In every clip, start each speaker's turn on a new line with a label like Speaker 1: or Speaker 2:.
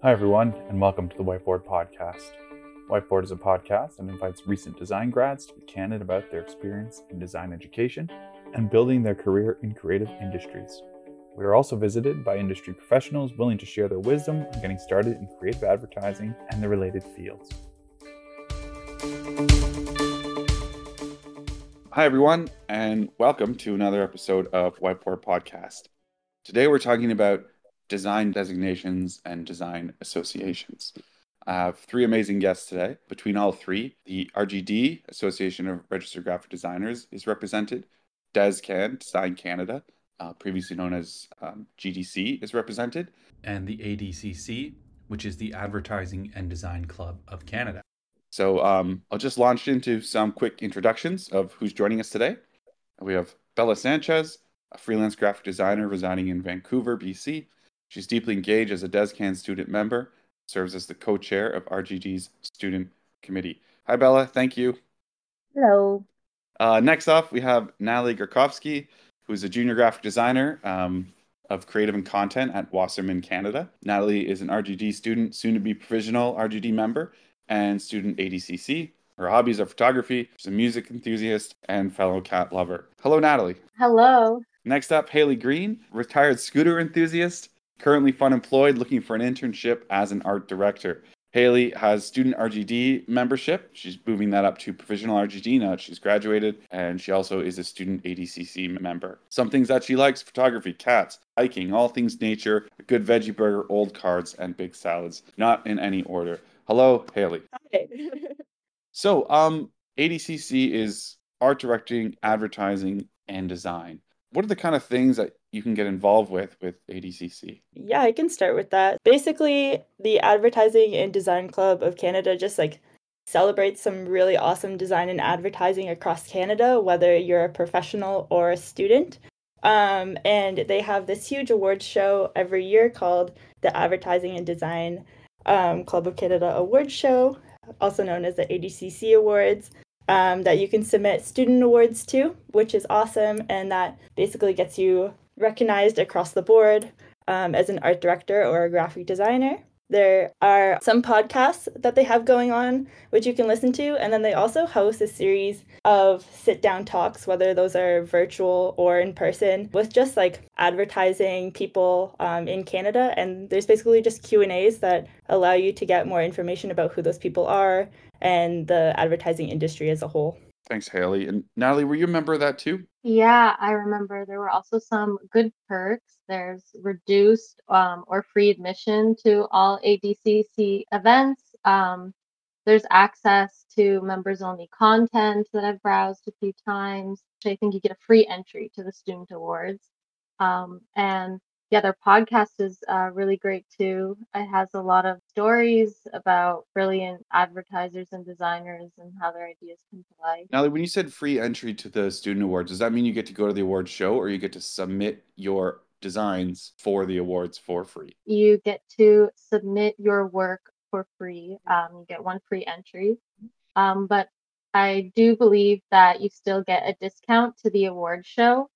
Speaker 1: Hi, everyone, and welcome to the Whiteboard Podcast. Whiteboard is a podcast that invites recent design grads to be candid about their experience in design education and building their career in creative industries. We are also visited by industry professionals willing to share their wisdom on getting started in creative advertising and the related fields. Hi, everyone, and welcome to another episode of Whiteboard Podcast. Today, we're talking about design designations and design associations. I have three amazing guests today. Between all three, the RGD, Association of Registered Graphic Designers, is represented. DesCan, Design Canada, uh, previously known as um, GDC, is represented.
Speaker 2: And the ADCC, which is the Advertising and Design Club of Canada.
Speaker 1: So um, I'll just launch into some quick introductions of who's joining us today. We have Bella Sanchez, a freelance graphic designer residing in Vancouver, BC. She's deeply engaged as a DesCan student member, serves as the co chair of RGD's student committee. Hi, Bella. Thank you.
Speaker 3: Hello.
Speaker 1: Uh, next off, we have Natalie Grakovski, who's a junior graphic designer um, of creative and content at Wasserman Canada. Natalie is an RGD student, soon to be provisional RGD member, and student ADCC. Her hobbies are photography. She's a music enthusiast and fellow cat lover. Hello, Natalie.
Speaker 3: Hello.
Speaker 1: Next up, Haley Greene, retired scooter enthusiast, currently fun employed, looking for an internship as an art director. Haley has student RGD membership. She's moving that up to provisional RGD now that she's graduated, and she also is a student ADCC member. Some things that she likes photography, cats, hiking, all things nature, a good veggie burger, old cards, and big salads. Not in any order. Hello, Haley.
Speaker 3: Hi.
Speaker 1: So, um, ADCC is art directing, advertising, and design. What are the kind of things that you can get involved with with ADCC?
Speaker 3: yeah, I can start with that. Basically, the Advertising and Design Club of Canada just like celebrates some really awesome design and advertising across Canada, whether you're a professional or a student. Um, and they have this huge awards show every year called the Advertising and Design um, Club of Canada Awards Show, also known as the ADCC Awards, um, that you can submit student awards to, which is awesome. And that basically gets you recognized across the board um, as an art director or a graphic designer. There are some podcasts that they have going on, which you can listen to. And then they also host a series of sit down talks, whether those are virtual or in person, with just like advertising people um, in Canada. And there's basically just Q&As that allow you to get more information about who those people are and the advertising industry as a whole.
Speaker 1: Thanks, Haley. And Natalie, were you a member of that too?
Speaker 4: Yeah, I remember there were also some good perks. There's reduced um, or free admission to all ADCC events. Um, there's access to members only content that I've browsed a few times. So I think you get a free entry to the Student Awards. Um, and yeah, their podcast is uh, really great too. It has a lot of stories about brilliant advertisers and designers and how their ideas come to life.
Speaker 1: Natalie, when you said free entry to the student awards, does that mean you get to go to the award show or you get to submit your designs for the awards for free?
Speaker 4: You get to submit your work for free. Um, you get one free entry. Um, but I do believe that you still get a discount to the award show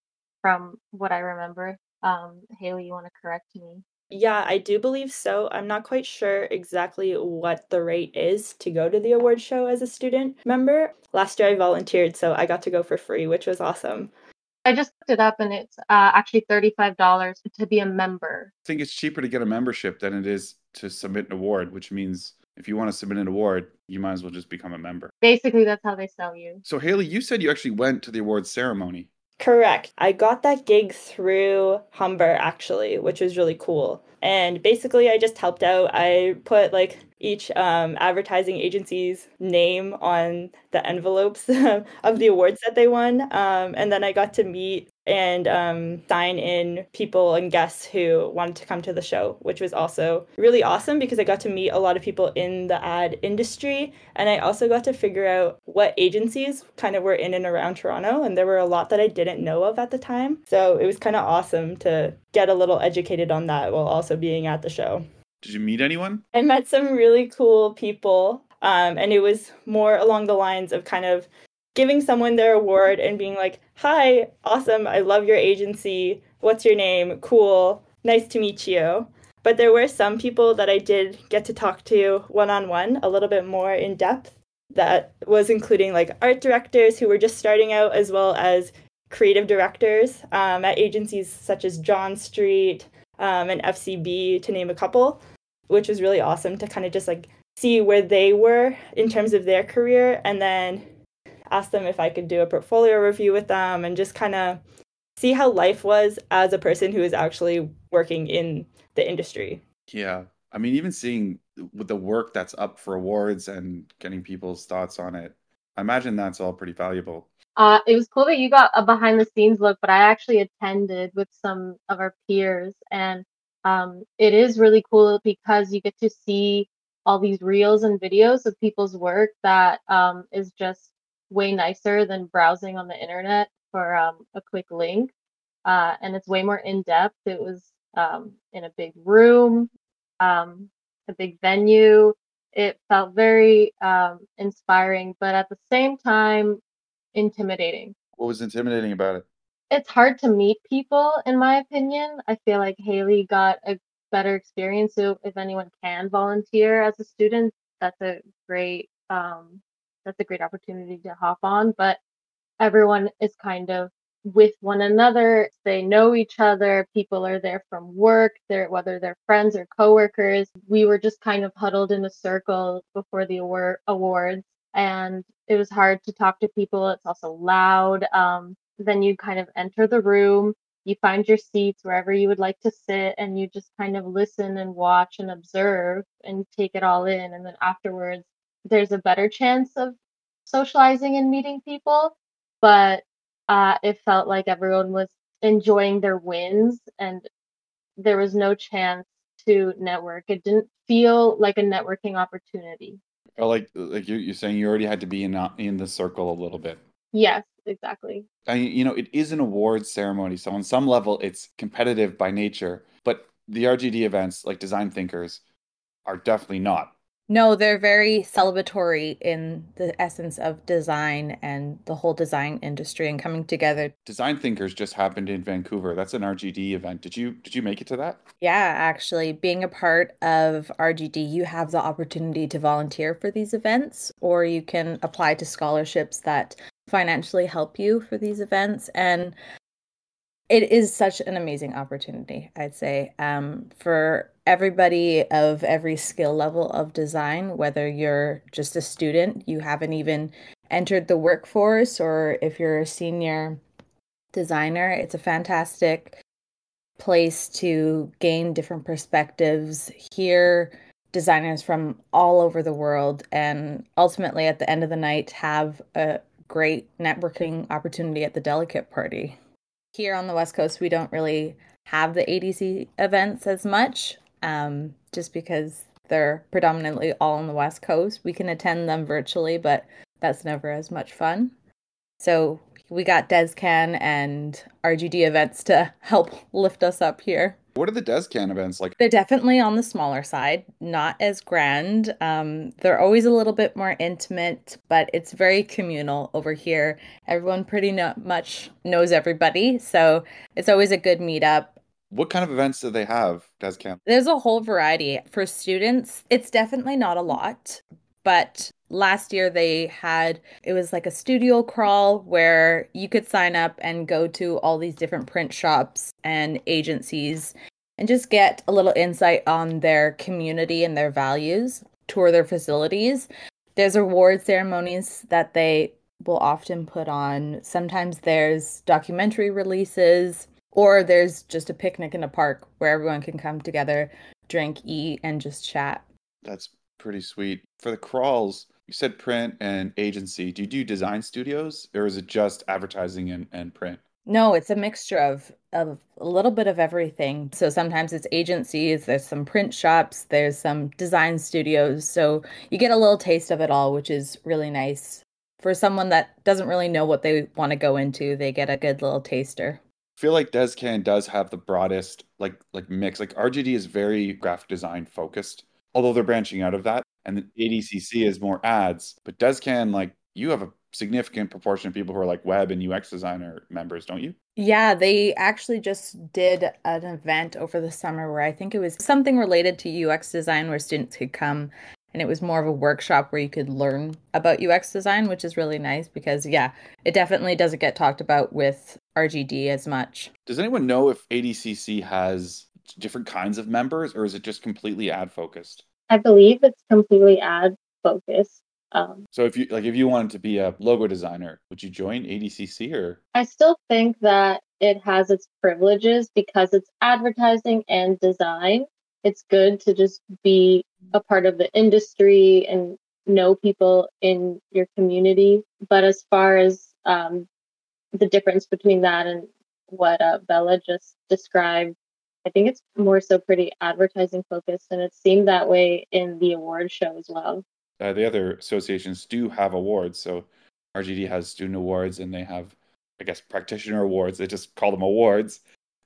Speaker 4: from what I remember. Um, Haley, you want to correct me?
Speaker 3: Yeah, I do believe so. I'm not quite sure exactly what the rate is to go to the award show as a student member. Last year I volunteered, so I got to go for free, which was awesome.
Speaker 4: I just looked it up and it's uh, actually $35 to be a member.
Speaker 1: I think it's cheaper to get a membership than it is to submit an award, which means if you want to submit an award, you might as well just become a member.
Speaker 4: Basically, that's how they sell you.
Speaker 1: So, Haley, you said you actually went to the awards ceremony.
Speaker 3: Correct. I got that gig through Humber actually, which was really cool. And basically, I just helped out. I put like each um, advertising agency's name on the envelopes of the awards that they won. Um, and then I got to meet and um, sign in people and guests who wanted to come to the show, which was also really awesome because I got to meet a lot of people in the ad industry. And I also got to figure out what agencies kind of were in and around Toronto. And there were a lot that I didn't know of at the time. So it was kind of awesome to get a little educated on that while also being at the show.
Speaker 1: Did you meet anyone?
Speaker 3: I met some really cool people. Um, and it was more along the lines of kind of giving someone their award and being like, hi, awesome, I love your agency. What's your name? Cool, nice to meet you. But there were some people that I did get to talk to one on one a little bit more in depth. That was including like art directors who were just starting out, as well as creative directors um, at agencies such as John Street um, and FCB, to name a couple, which was really awesome to kind of just like see where they were in terms of their career and then ask them if I could do a portfolio review with them and just kind of see how life was as a person who is actually working in the industry.
Speaker 1: Yeah. I mean, even seeing with the work that's up for awards and getting people's thoughts on it, I imagine that's all pretty valuable.
Speaker 4: Uh, it was cool that you got a behind the scenes look, but I actually attended with some of our peers, and um, it is really cool because you get to see all these reels and videos of people's work that um, is just way nicer than browsing on the internet for um, a quick link. Uh, and it's way more in depth. It was um, in a big room, um, a big venue. It felt very um, inspiring, but at the same time, intimidating.
Speaker 1: What was intimidating about it?
Speaker 4: It's hard to meet people, in my opinion. I feel like Haley got a better experience. So if anyone can volunteer as a student, that's a great um, that's a great opportunity to hop on. But everyone is kind of with one another. They know each other. People are there from work, they're, whether they're friends or coworkers. We were just kind of huddled in a circle before the award, awards, and it was hard to talk to people. It's also loud. Um, then you kind of enter the room you find your seats wherever you would like to sit and you just kind of listen and watch and observe and take it all in and then afterwards there's a better chance of socializing and meeting people but uh, it felt like everyone was enjoying their wins and there was no chance to network it didn't feel like a networking opportunity
Speaker 1: or like like you're, you're saying you already had to be in in the circle a little bit
Speaker 4: yes exactly.
Speaker 1: I, you know, it is an awards ceremony, so on some level, it's competitive by nature. But the RGD events, like Design Thinkers, are definitely not.
Speaker 5: No, they're very celebratory in the essence of design and the whole design industry and coming together.
Speaker 1: Design Thinkers just happened in Vancouver. That's an RGD event. Did you did you make it to that?
Speaker 5: Yeah, actually, being a part of RGD, you have the opportunity to volunteer for these events or you can apply to scholarships that financially help you for these events and it is such an amazing opportunity i'd say um, for everybody of every skill level of design whether you're just a student you haven't even entered the workforce or if you're a senior designer it's a fantastic place to gain different perspectives hear designers from all over the world and ultimately at the end of the night have a great networking opportunity at the delegate party. Here on the West Coast, we don't really have the ADC events as much, um, just because they're predominantly all on the West Coast. We can attend them virtually, but that's never as much fun. So we got DesCan and RGD events to help lift us up here.
Speaker 1: What are the DesCan events like?
Speaker 5: They're definitely on the smaller side, not as grand. Um, they're always a little bit more intimate, but it's very communal over here. Everyone pretty no- much knows everybody, so it's always a good meetup.
Speaker 1: What kind of events do they have, DesCan?
Speaker 5: There's a whole variety. For students, it's definitely not a lot, but last year they had it was like a studio crawl where you could sign up and go to all these different print shops and agencies and just get a little insight on their community and their values tour their facilities there's award ceremonies that they will often put on sometimes there's documentary releases or there's just a picnic in a park where everyone can come together drink eat and just chat
Speaker 1: that's pretty sweet for the crawls you said print and agency. Do you do design studios or is it just advertising and, and print?
Speaker 5: No, it's a mixture of of a little bit of everything. So sometimes it's agencies, there's some print shops, there's some design studios. So you get a little taste of it all, which is really nice. For someone that doesn't really know what they want to go into, they get a good little taster.
Speaker 1: Feel like DesCan does have the broadest like like mix. Like RGD is very graphic design focused, although they're branching out of that and the ADCC is more ads. But DesCan, like you have a significant proportion of people who are like web and UX designer members, don't you?
Speaker 5: Yeah, they actually just did an event over the summer where I think it was something related to UX design where students could come and it was more of a workshop where you could learn about UX design, which is really nice because yeah, it definitely doesn't get talked about with RGD as much.
Speaker 1: Does anyone know if ADCC has different kinds of members or is it just completely ad focused?
Speaker 4: I believe it's completely ad focused. Um,
Speaker 1: So if you like if you wanted to be a logo designer, would you join ADCC or
Speaker 4: I still think that it has its privileges because it's advertising and design. It's good to just be a part of the industry and know people in your community. But as far as um, the difference between that and what uh, Bella just described, I think it's more so pretty advertising focused, and it seemed that way in the award show as well.
Speaker 1: uh, the other associations do have awards. So RGD has student awards and they have, I guess, practitioner awards. They just call them awards.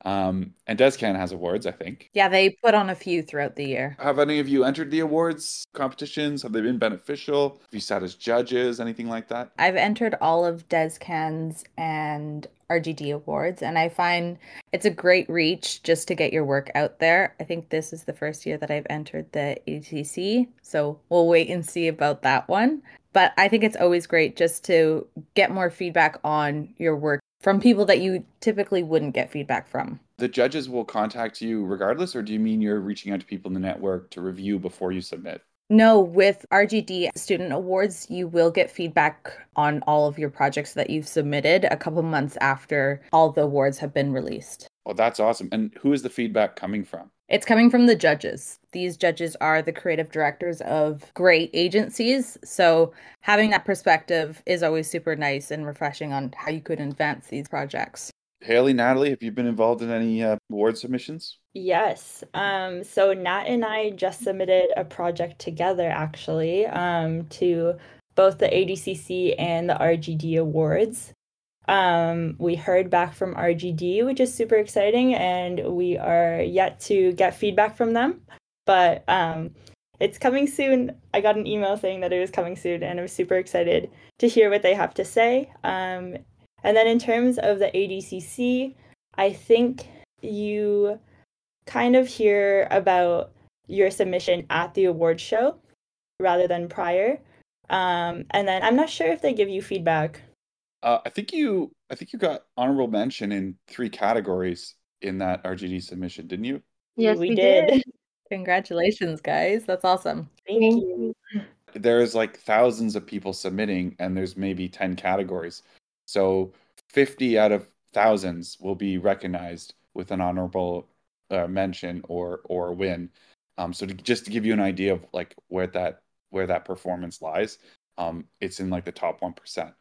Speaker 1: Um, and DesCan has awards, I think.
Speaker 5: Yeah, they put on a few throughout the year.
Speaker 1: Have any of you entered the awards competitions? Have they been beneficial? Have you sat as judges, anything like that?
Speaker 5: I've entered all of DesCan's and RGD awards, and I find it's a great reach just to get your work out there. I think this is the first year that I've entered the ADC, so we'll wait and see about that one. But I think it's always great just to get more feedback on your work from people that you typically wouldn't get feedback from.
Speaker 1: The judges will contact you regardless, or do you mean you're reaching out to people in the network to review before you submit?
Speaker 5: No, with RGD Student Awards, you will get feedback on all of your projects that you've submitted a couple months after all the awards have been released.
Speaker 1: Oh, that's awesome. And who is the feedback coming from?
Speaker 5: It's coming from the judges. These judges are the creative directors of great agencies. So, having that perspective is always super nice and refreshing on how you could advance these projects.
Speaker 1: Haley, Natalie, have you been involved in any uh, award submissions?
Speaker 3: Yes. Um, so Nat and I just submitted a project together actually um, to both the ADCC and the RGD awards. Um, we heard back from RGD, which is super exciting, and we are yet to get feedback from them. But um, it's coming soon. I got an email saying that it was coming soon, and I'm super excited to hear what they have to say. Um, and then in terms of the ADCC, I think you kind of hear about your submission at the award show rather than prior. Um, and then I'm not sure if they give you feedback.
Speaker 1: Uh, I think you, I think you got honorable mention in three categories in that RGD submission, didn't you?
Speaker 4: Yes,
Speaker 3: we,
Speaker 4: we
Speaker 3: did.
Speaker 4: did.
Speaker 5: Congratulations, guys. That's awesome.
Speaker 3: Thank,
Speaker 4: Thank
Speaker 3: you.
Speaker 4: you.
Speaker 1: There's like thousands of people submitting, and there's maybe ten categories. So 50 out of thousands will be recognized with an honorable uh, mention or or win. Um, so to, just to give you an idea of like where that where that performance lies, um, it's in like the top one percent.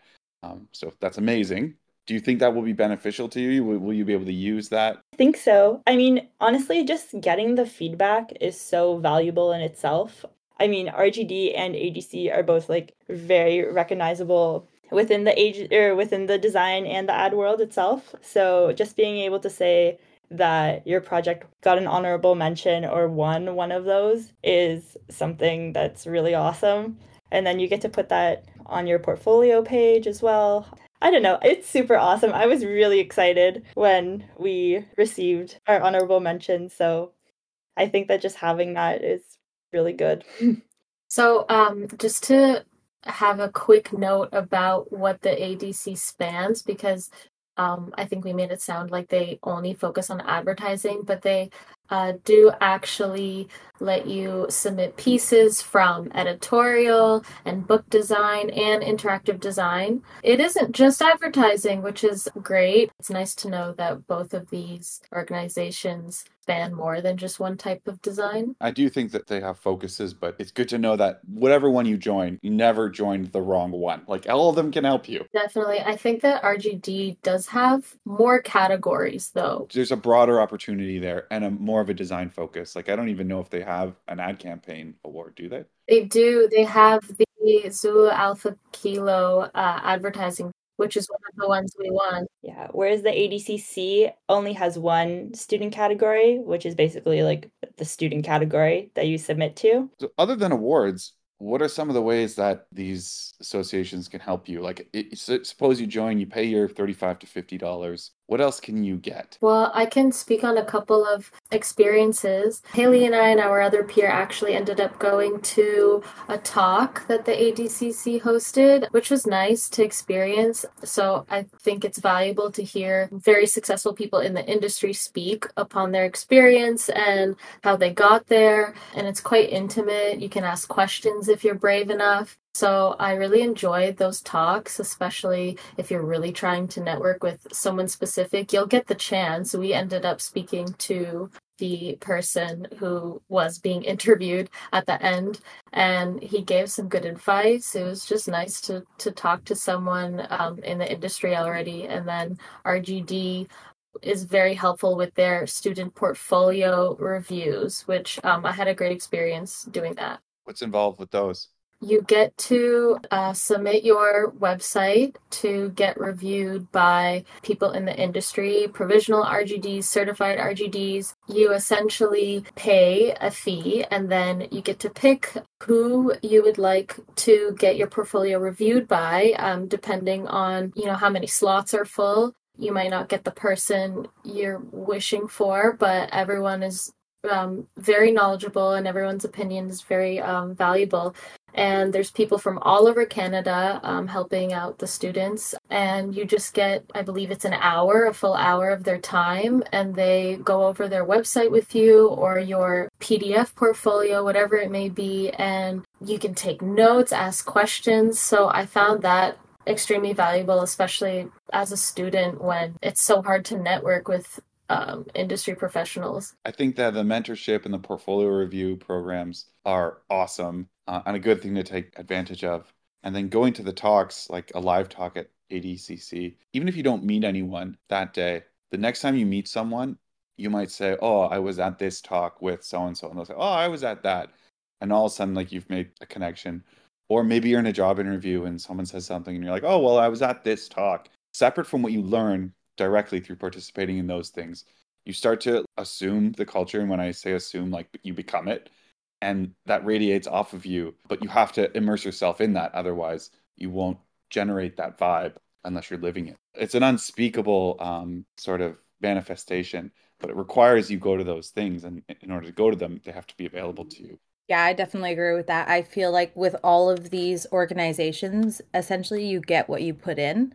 Speaker 1: Um, so that's amazing. Do you think that will be beneficial to you? Will, will you be able to use that?
Speaker 3: I think so. I mean, honestly, just getting the feedback is so valuable in itself. I mean, RGD and ADC are both like very recognizable within the age or within the design and the ad world itself. So just being able to say that your project got an honorable mention or won one of those is something that's really awesome. And then you get to put that on your portfolio page as well. I don't know. It's super awesome. I was really excited when we received our honorable mention. So I think that just having that is really good.
Speaker 6: So, um, just to have a quick note about what the ADC spans, because um, I think we made it sound like they only focus on advertising, but they uh, do actually let you submit pieces from editorial and book design and interactive design. It isn't just advertising, which is great. It's nice to know that both of these organizations span more than just one type of design.
Speaker 1: I do think that they have focuses, but it's good to know that whatever one you join, you never joined the wrong one. Like all of them can help you.
Speaker 6: Definitely. I think that RGD does have more categories, though.
Speaker 1: There's a broader opportunity there and a more of a design focus. Like I don't even know if they have an ad campaign award, do they?
Speaker 6: They do. They have the Zulu Alpha Kilo uh, advertising, which is one of the ones we won.
Speaker 3: Yeah. Whereas the ADCC only has one student category, which is basically like the student category that you submit to.
Speaker 1: So other than awards, what are some of the ways that these associations can help you? Like, it, suppose you join, you pay your thirty-five to fifty dollars. What else can you get?
Speaker 6: Well, I can speak on a couple of experiences. Haley and I and our other peer actually ended up going to a talk that the ADCC hosted, which was nice to experience. So I think it's valuable to hear very successful people in the industry speak upon their experience and how they got there. And it's quite intimate. You can ask questions if you're brave enough. So I really enjoyed those talks, especially if you're really trying to network with someone specific. You'll get the chance. We ended up speaking to the person who was being interviewed at the end and he gave some good advice it was just nice to to talk to someone um, in the industry already and then rgd is very helpful with their student portfolio reviews which um, i had a great experience doing that
Speaker 1: what's involved with those
Speaker 6: you get to uh, submit your website to get reviewed by people in the industry, provisional RGDs, certified RGDs. You essentially pay a fee and then you get to pick who you would like to get your portfolio reviewed by, um, depending on you know how many slots are full. You might not get the person you're wishing for, but everyone is um, very knowledgeable and everyone's opinion is very um, valuable and there's people from all over Canada um, helping out the students. And you just get, I believe it's an hour, a full hour of their time, and they go over their website with you or your PDF portfolio, whatever it may be, and you can take notes, ask questions. So I found that extremely valuable, especially as a student when it's so hard to network with um, industry professionals.
Speaker 1: I think that the mentorship and the portfolio review programs are awesome uh, and a good thing to take advantage of. And then going to the talks, like a live talk at ADCC, even if you don't meet anyone that day, the next time you meet someone, you might say, "Oh, I was at this talk with so and so," and they'll say, "Oh, I was at that," and all of a sudden, like you've made a connection. Or maybe you're in a job interview and someone says something, and you're like, "Oh, well, I was at this talk." Separate from what you learn directly through participating in those things, you start to assume the culture. And when I say assume, like you become it and that radiates off of you but you have to immerse yourself in that otherwise you won't generate that vibe unless you're living it it's an unspeakable um, sort of manifestation but it requires you go to those things and in order to go to them they have to be available to you
Speaker 5: yeah, I definitely agree with that. I feel like with all of these organizations, essentially you get what you put in.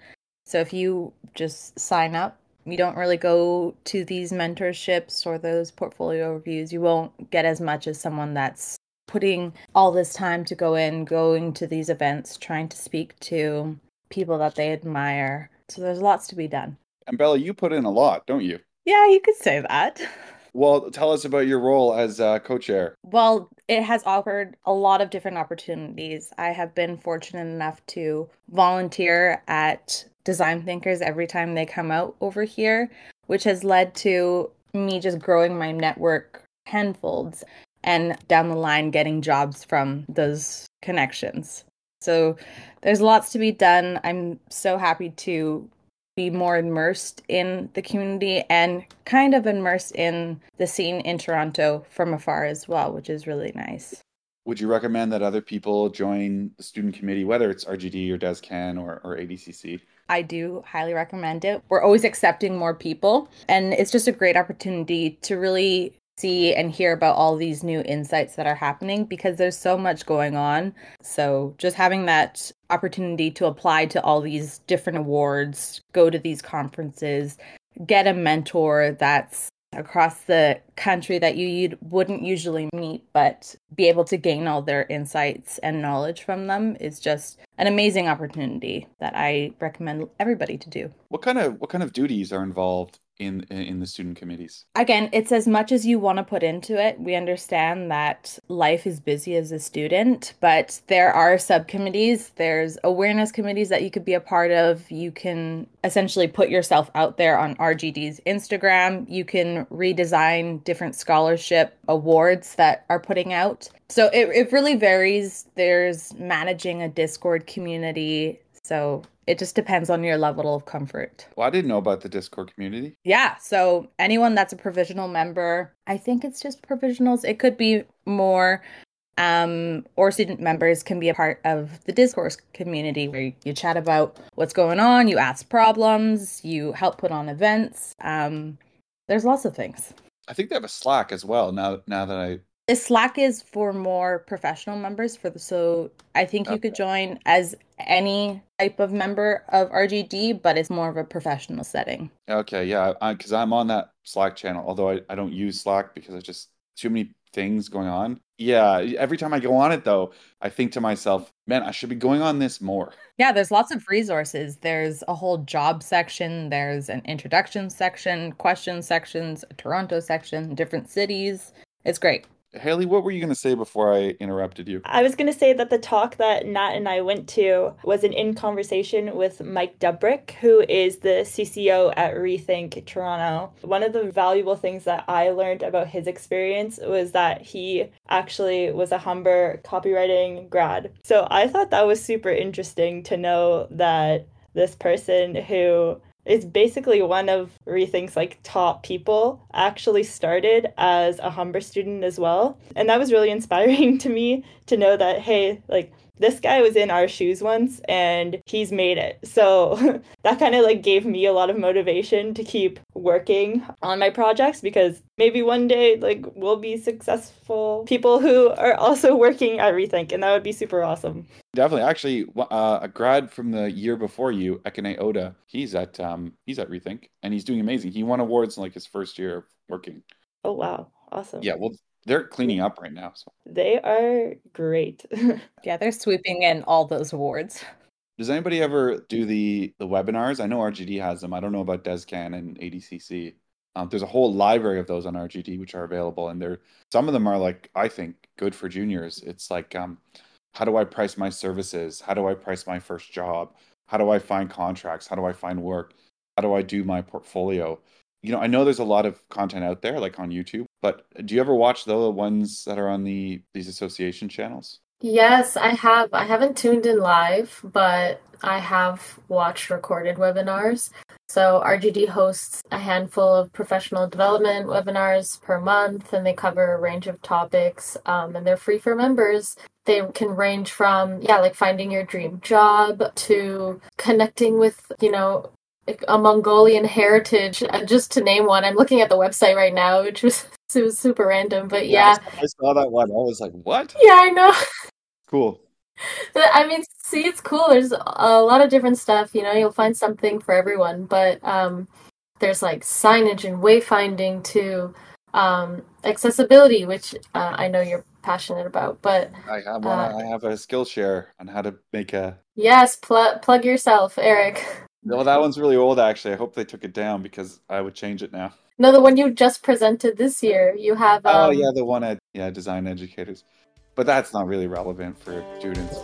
Speaker 5: So if you just sign up you don't really go to these mentorships or those portfolio reviews, you won't get as much as someone that's putting all this time to go in, going to these events, trying to speak to people that they admire. So there's lots to be done.
Speaker 1: And Bella, you put in a lot, don't you?
Speaker 5: Yeah, you could say that.
Speaker 1: Well, tell us about your role as uh, co chair.
Speaker 5: Well, it has offered a lot of different opportunities. I have been fortunate enough to volunteer at design thinkers every time they come out over here, which has led to me just growing my network tenfolds and down the line getting jobs from those connections. So there's lots to be done. I'm so happy to be more immersed in the community and kind of immersed in the scene in Toronto from afar as well, which is really nice.
Speaker 1: Would you recommend that other people join the student committee, whether it's RGD or DesCan or, or ADCC?
Speaker 5: I do highly recommend it. We're always accepting more people, and it's just a great opportunity to really see and hear about all these new insights that are happening because there's so much going on. So, just having that opportunity to apply to all these different awards, go to these conferences, get a mentor that's across the country that you wouldn't usually meet, but be able to gain all their insights and knowledge from them is just an amazing opportunity that I recommend everybody to do.
Speaker 1: What kind of what kind of duties are involved in in the student committees.
Speaker 5: Again it's as much as you want to put into it. We understand that life is busy as a student but there are subcommittees. There's awareness committees that you could be a part of. You can essentially put yourself out there on rgd's instagram. You can redesign different scholarship awards that are putting out. So it, it really varies. There's managing a discord community. So it just depends on your level of comfort.
Speaker 1: Well, I didn't know about the Discord community.
Speaker 5: Yeah. So anyone that's a provisional member, I think it's just provisionals. It could be more Um, or student members can be a part of the Discord community where you chat about what's going on, you ask problems, you help put on events. Um, there's lots of things.
Speaker 1: I think they have a Slack as well. Now, now that I
Speaker 5: Slack is for more professional members for the so I think you could join as any type of member of RGD, but it's more of a professional setting.
Speaker 1: Okay, yeah, because I'm on that Slack channel, although I, I don't use Slack because I just too many things going on. Yeah, every time I go on it though, I think to myself, man, I should be going on this more.
Speaker 5: Yeah, there's lots of resources. There's a whole job section, there's an introduction section, question sections, a Toronto section, different cities. It's great.
Speaker 1: Haley, what were you going to say before I interrupted you?
Speaker 3: I was going to say that the talk that Nat and I went to was an in conversation with Mike Dubrick, who is the CCO at Rethink Toronto. One of the valuable things that I learned about his experience was that he actually was a Humber copywriting grad. So I thought that was super interesting to know that this person who is basically one of Rethink's like top people, actually started as a Humber student as well. And that was really inspiring to me to know that, hey, like this guy was in our shoes once and he's made it. So that kind of like gave me a lot of motivation to keep working on my projects because maybe one day like we'll be successful people who are also working at Rethink and that would be super awesome.
Speaker 1: Definitely. Actually, uh, a grad from the year before you, Ekene Oda, he's at um he's at Rethink and he's doing amazing. He won awards in like his first year working.
Speaker 3: Oh wow. Awesome.
Speaker 1: Yeah, well they're cleaning up right now. So.
Speaker 3: They are great.
Speaker 5: yeah, they're sweeping in all those awards.
Speaker 1: Does anybody ever do the the webinars? I know RGD has them. I don't know about DesCan and ADCC. Um, there's a whole library of those on RGD which are available, and they're some of them are like I think good for juniors. It's like um, how do I price my services? How do I price my first job? How do I find contracts? How do I find work? How do I do my portfolio? You know, I know there's a lot of content out there, like on YouTube, but do you ever watch though the ones that are on the these association channels?
Speaker 6: Yes, I have. I haven't tuned in live, but I have watched recorded webinars. So RGD hosts a handful of professional development webinars per month, and they cover a range of topics. Um, and they're free for members. They can range from yeah, like finding your dream job to connecting with you know a Mongolian heritage, just to name one. I'm looking at the website right now, which was it was super random, but yeah.
Speaker 1: yeah. I saw that one. I was like, "What?"
Speaker 6: Yeah, I know.
Speaker 1: Cool.
Speaker 6: I mean, see, it's cool. There's a lot of different stuff. You know, you'll find something for everyone. But um, there's like signage and wayfinding to um, accessibility, which uh, I know you're passionate about. But
Speaker 1: I have one. Uh, I have a Skillshare on how to make a.
Speaker 6: Yes, pl- plug yourself, Eric.
Speaker 1: No, that one's really old. Actually, I hope they took it down because I would change it now.
Speaker 6: No, the one you just presented this year. You have.
Speaker 1: Oh, um... Oh yeah, the one at yeah design educators, but that's not really relevant for students.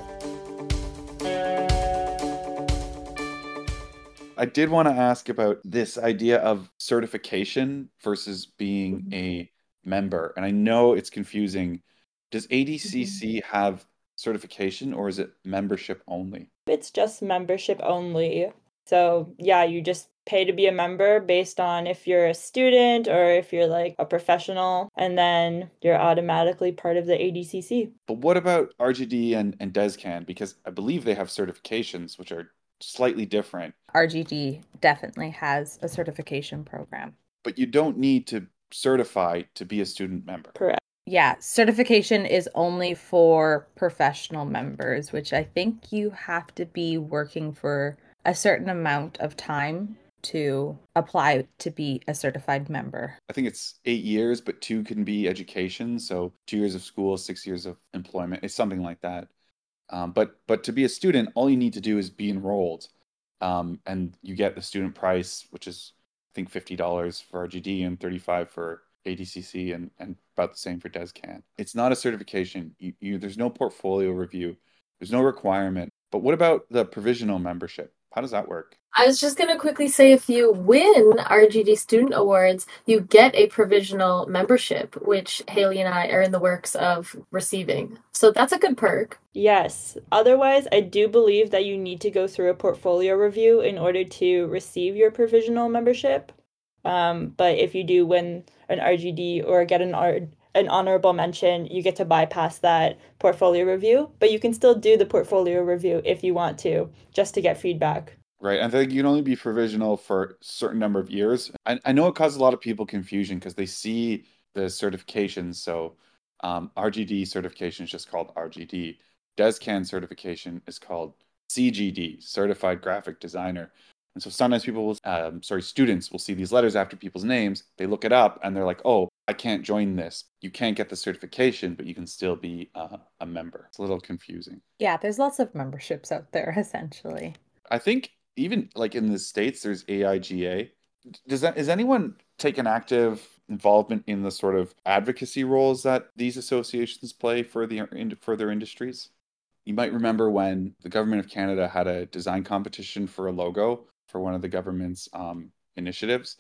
Speaker 1: I did want to ask about this idea of certification versus being mm-hmm. a member, and I know it's confusing. Does ADCC mm-hmm. have certification or is it membership only?
Speaker 3: It's just membership only. So, yeah, you just pay to be a member based on if you're a student or if you're like a professional, and then you're automatically part of the ADCC.
Speaker 1: But what about RGD and, and DesCan? Because I believe they have certifications which are slightly different.
Speaker 5: RGD definitely has a certification program.
Speaker 1: But you don't need to certify to be a student member.
Speaker 3: Correct.
Speaker 5: Yeah, certification is only for professional members, which I think you have to be working for a certain amount of time to apply to be a certified member.
Speaker 1: I think it's eight years, but two can be education. So two years of school, six years of employment. It's something like that. Um, but but to be a student, all you need to do is be enrolled, um, and you get the student price, which is I think fifty dollars for RGD and thirty five for ADCC, and and about the same for DesCan. It's not a certification. You, you, there's no portfolio review. There's no requirement. But what about the provisional membership? How does that work?
Speaker 6: I was just going to quickly say if you win RGD Student Awards, you get a provisional membership, which Haley and I are in the works of receiving. So that's a good perk.
Speaker 3: Yes. Otherwise, I do believe that you need to go through a portfolio review in order to receive your provisional membership. Um, but if you do win an RGD or get an an honorable mention, you get to bypass that portfolio review, but you can still do the portfolio review if you want to, just to get feedback.
Speaker 1: Right. I think you can only be provisional for a certain number of years. I, I know it causes a lot of people confusion because they see the certifications. So um, RGD certification is just called RGD. DESCAN certification is called CGD, Certified Graphic Designer. And so sometimes people will, um, sorry, students will see these letters after people's names. They look it up and they're like, oh, I can't join this. You can't get the certification, but you can still be uh, a member. It's a little confusing.
Speaker 5: Yeah, there's lots of memberships out there, essentially.
Speaker 1: I think even like in the States, there's AIGA. Does that, is anyone take an active involvement in the sort of advocacy roles that these associations play for the for their industries? You might remember when the government of Canada had a design competition for a logo for one of the government's um, initiatives.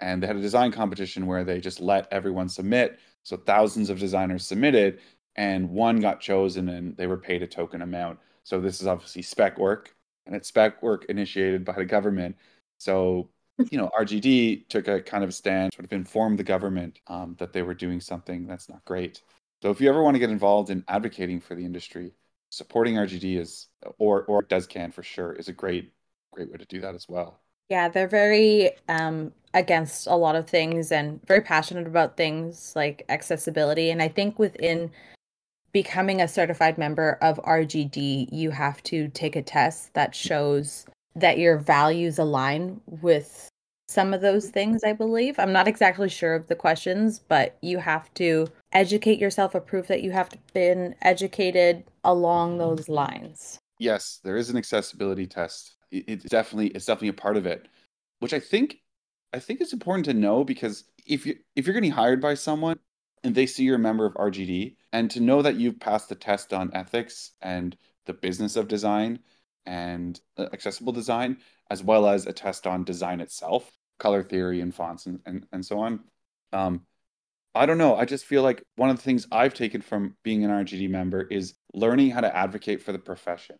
Speaker 1: And they had a design competition where they just let everyone submit. So thousands of designers submitted, and one got chosen and they were paid a token amount. So this is obviously spec work, and it's spec work initiated by the government. So, you know, RGD took a kind of stand, sort of informed the government um, that they were doing something that's not great. So if you ever want to get involved in advocating for the industry, supporting RGD is, or or DESCAN for sure, is a great great way to do that as well.
Speaker 5: Yeah, they're very um, against a lot of things and very passionate about things like accessibility. And I think within becoming a certified member of RGD, you have to take a test that shows that your values align with some of those things, I believe. I'm not exactly sure of the questions, but you have to educate yourself or prove that you have been educated along those lines.
Speaker 1: Yes, there is an accessibility test it's definitely it's definitely a part of it which i think i think it's important to know because if you if you're getting hired by someone and they see you're a member of rgd and to know that you've passed the test on ethics and the business of design and uh, accessible design as well as a test on design itself color theory and fonts and, and, and so on um, i don't know i just feel like one of the things i've taken from being an rgd member is learning how to advocate for the profession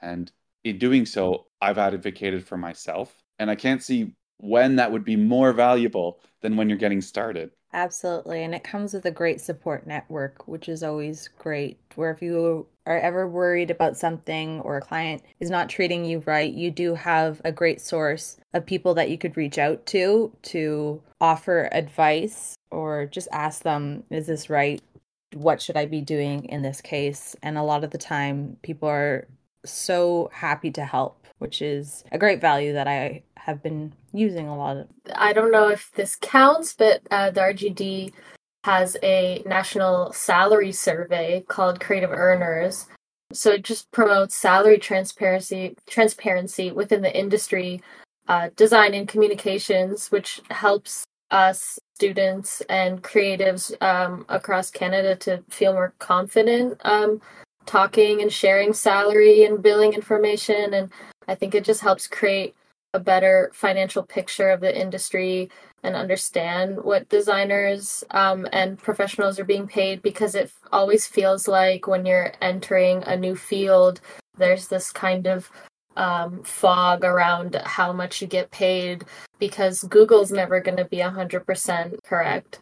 Speaker 1: and in doing so, I've advocated for myself. And I can't see when that would be more valuable than when you're getting started.
Speaker 5: Absolutely. And it comes with a great support network, which is always great. Where if you are ever worried about something or a client is not treating you right, you do have a great source of people that you could reach out to to offer advice or just ask them, is this right? What should I be doing in this case? And a lot of the time, people are so happy to help, which is a great value that I have been using a lot of.
Speaker 6: I don't know if this counts, but uh, the RGD has a national salary survey called Creative Earners. So it just promotes salary transparency transparency within the industry, uh, design and communications, which helps us students and creatives um, across Canada to feel more confident um, talking and sharing salary and billing information and i think it just helps create a better financial picture of the industry and understand what designers um, and professionals are being paid because it always feels like when you're entering a new field there's this kind of um, fog around how much you get paid because google's never going to be 100% correct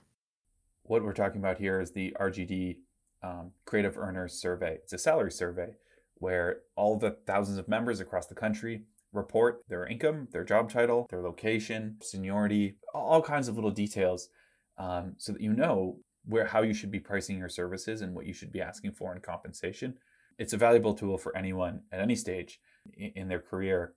Speaker 2: what we're talking about here is the rgd um, Creative Earners Survey. It's a salary survey where all the thousands of members across the country report their income, their job title, their location, seniority, all kinds of little details, um, so that you know where how you should be pricing your services and what you should be asking for in compensation. It's a valuable tool for anyone at any stage in, in their career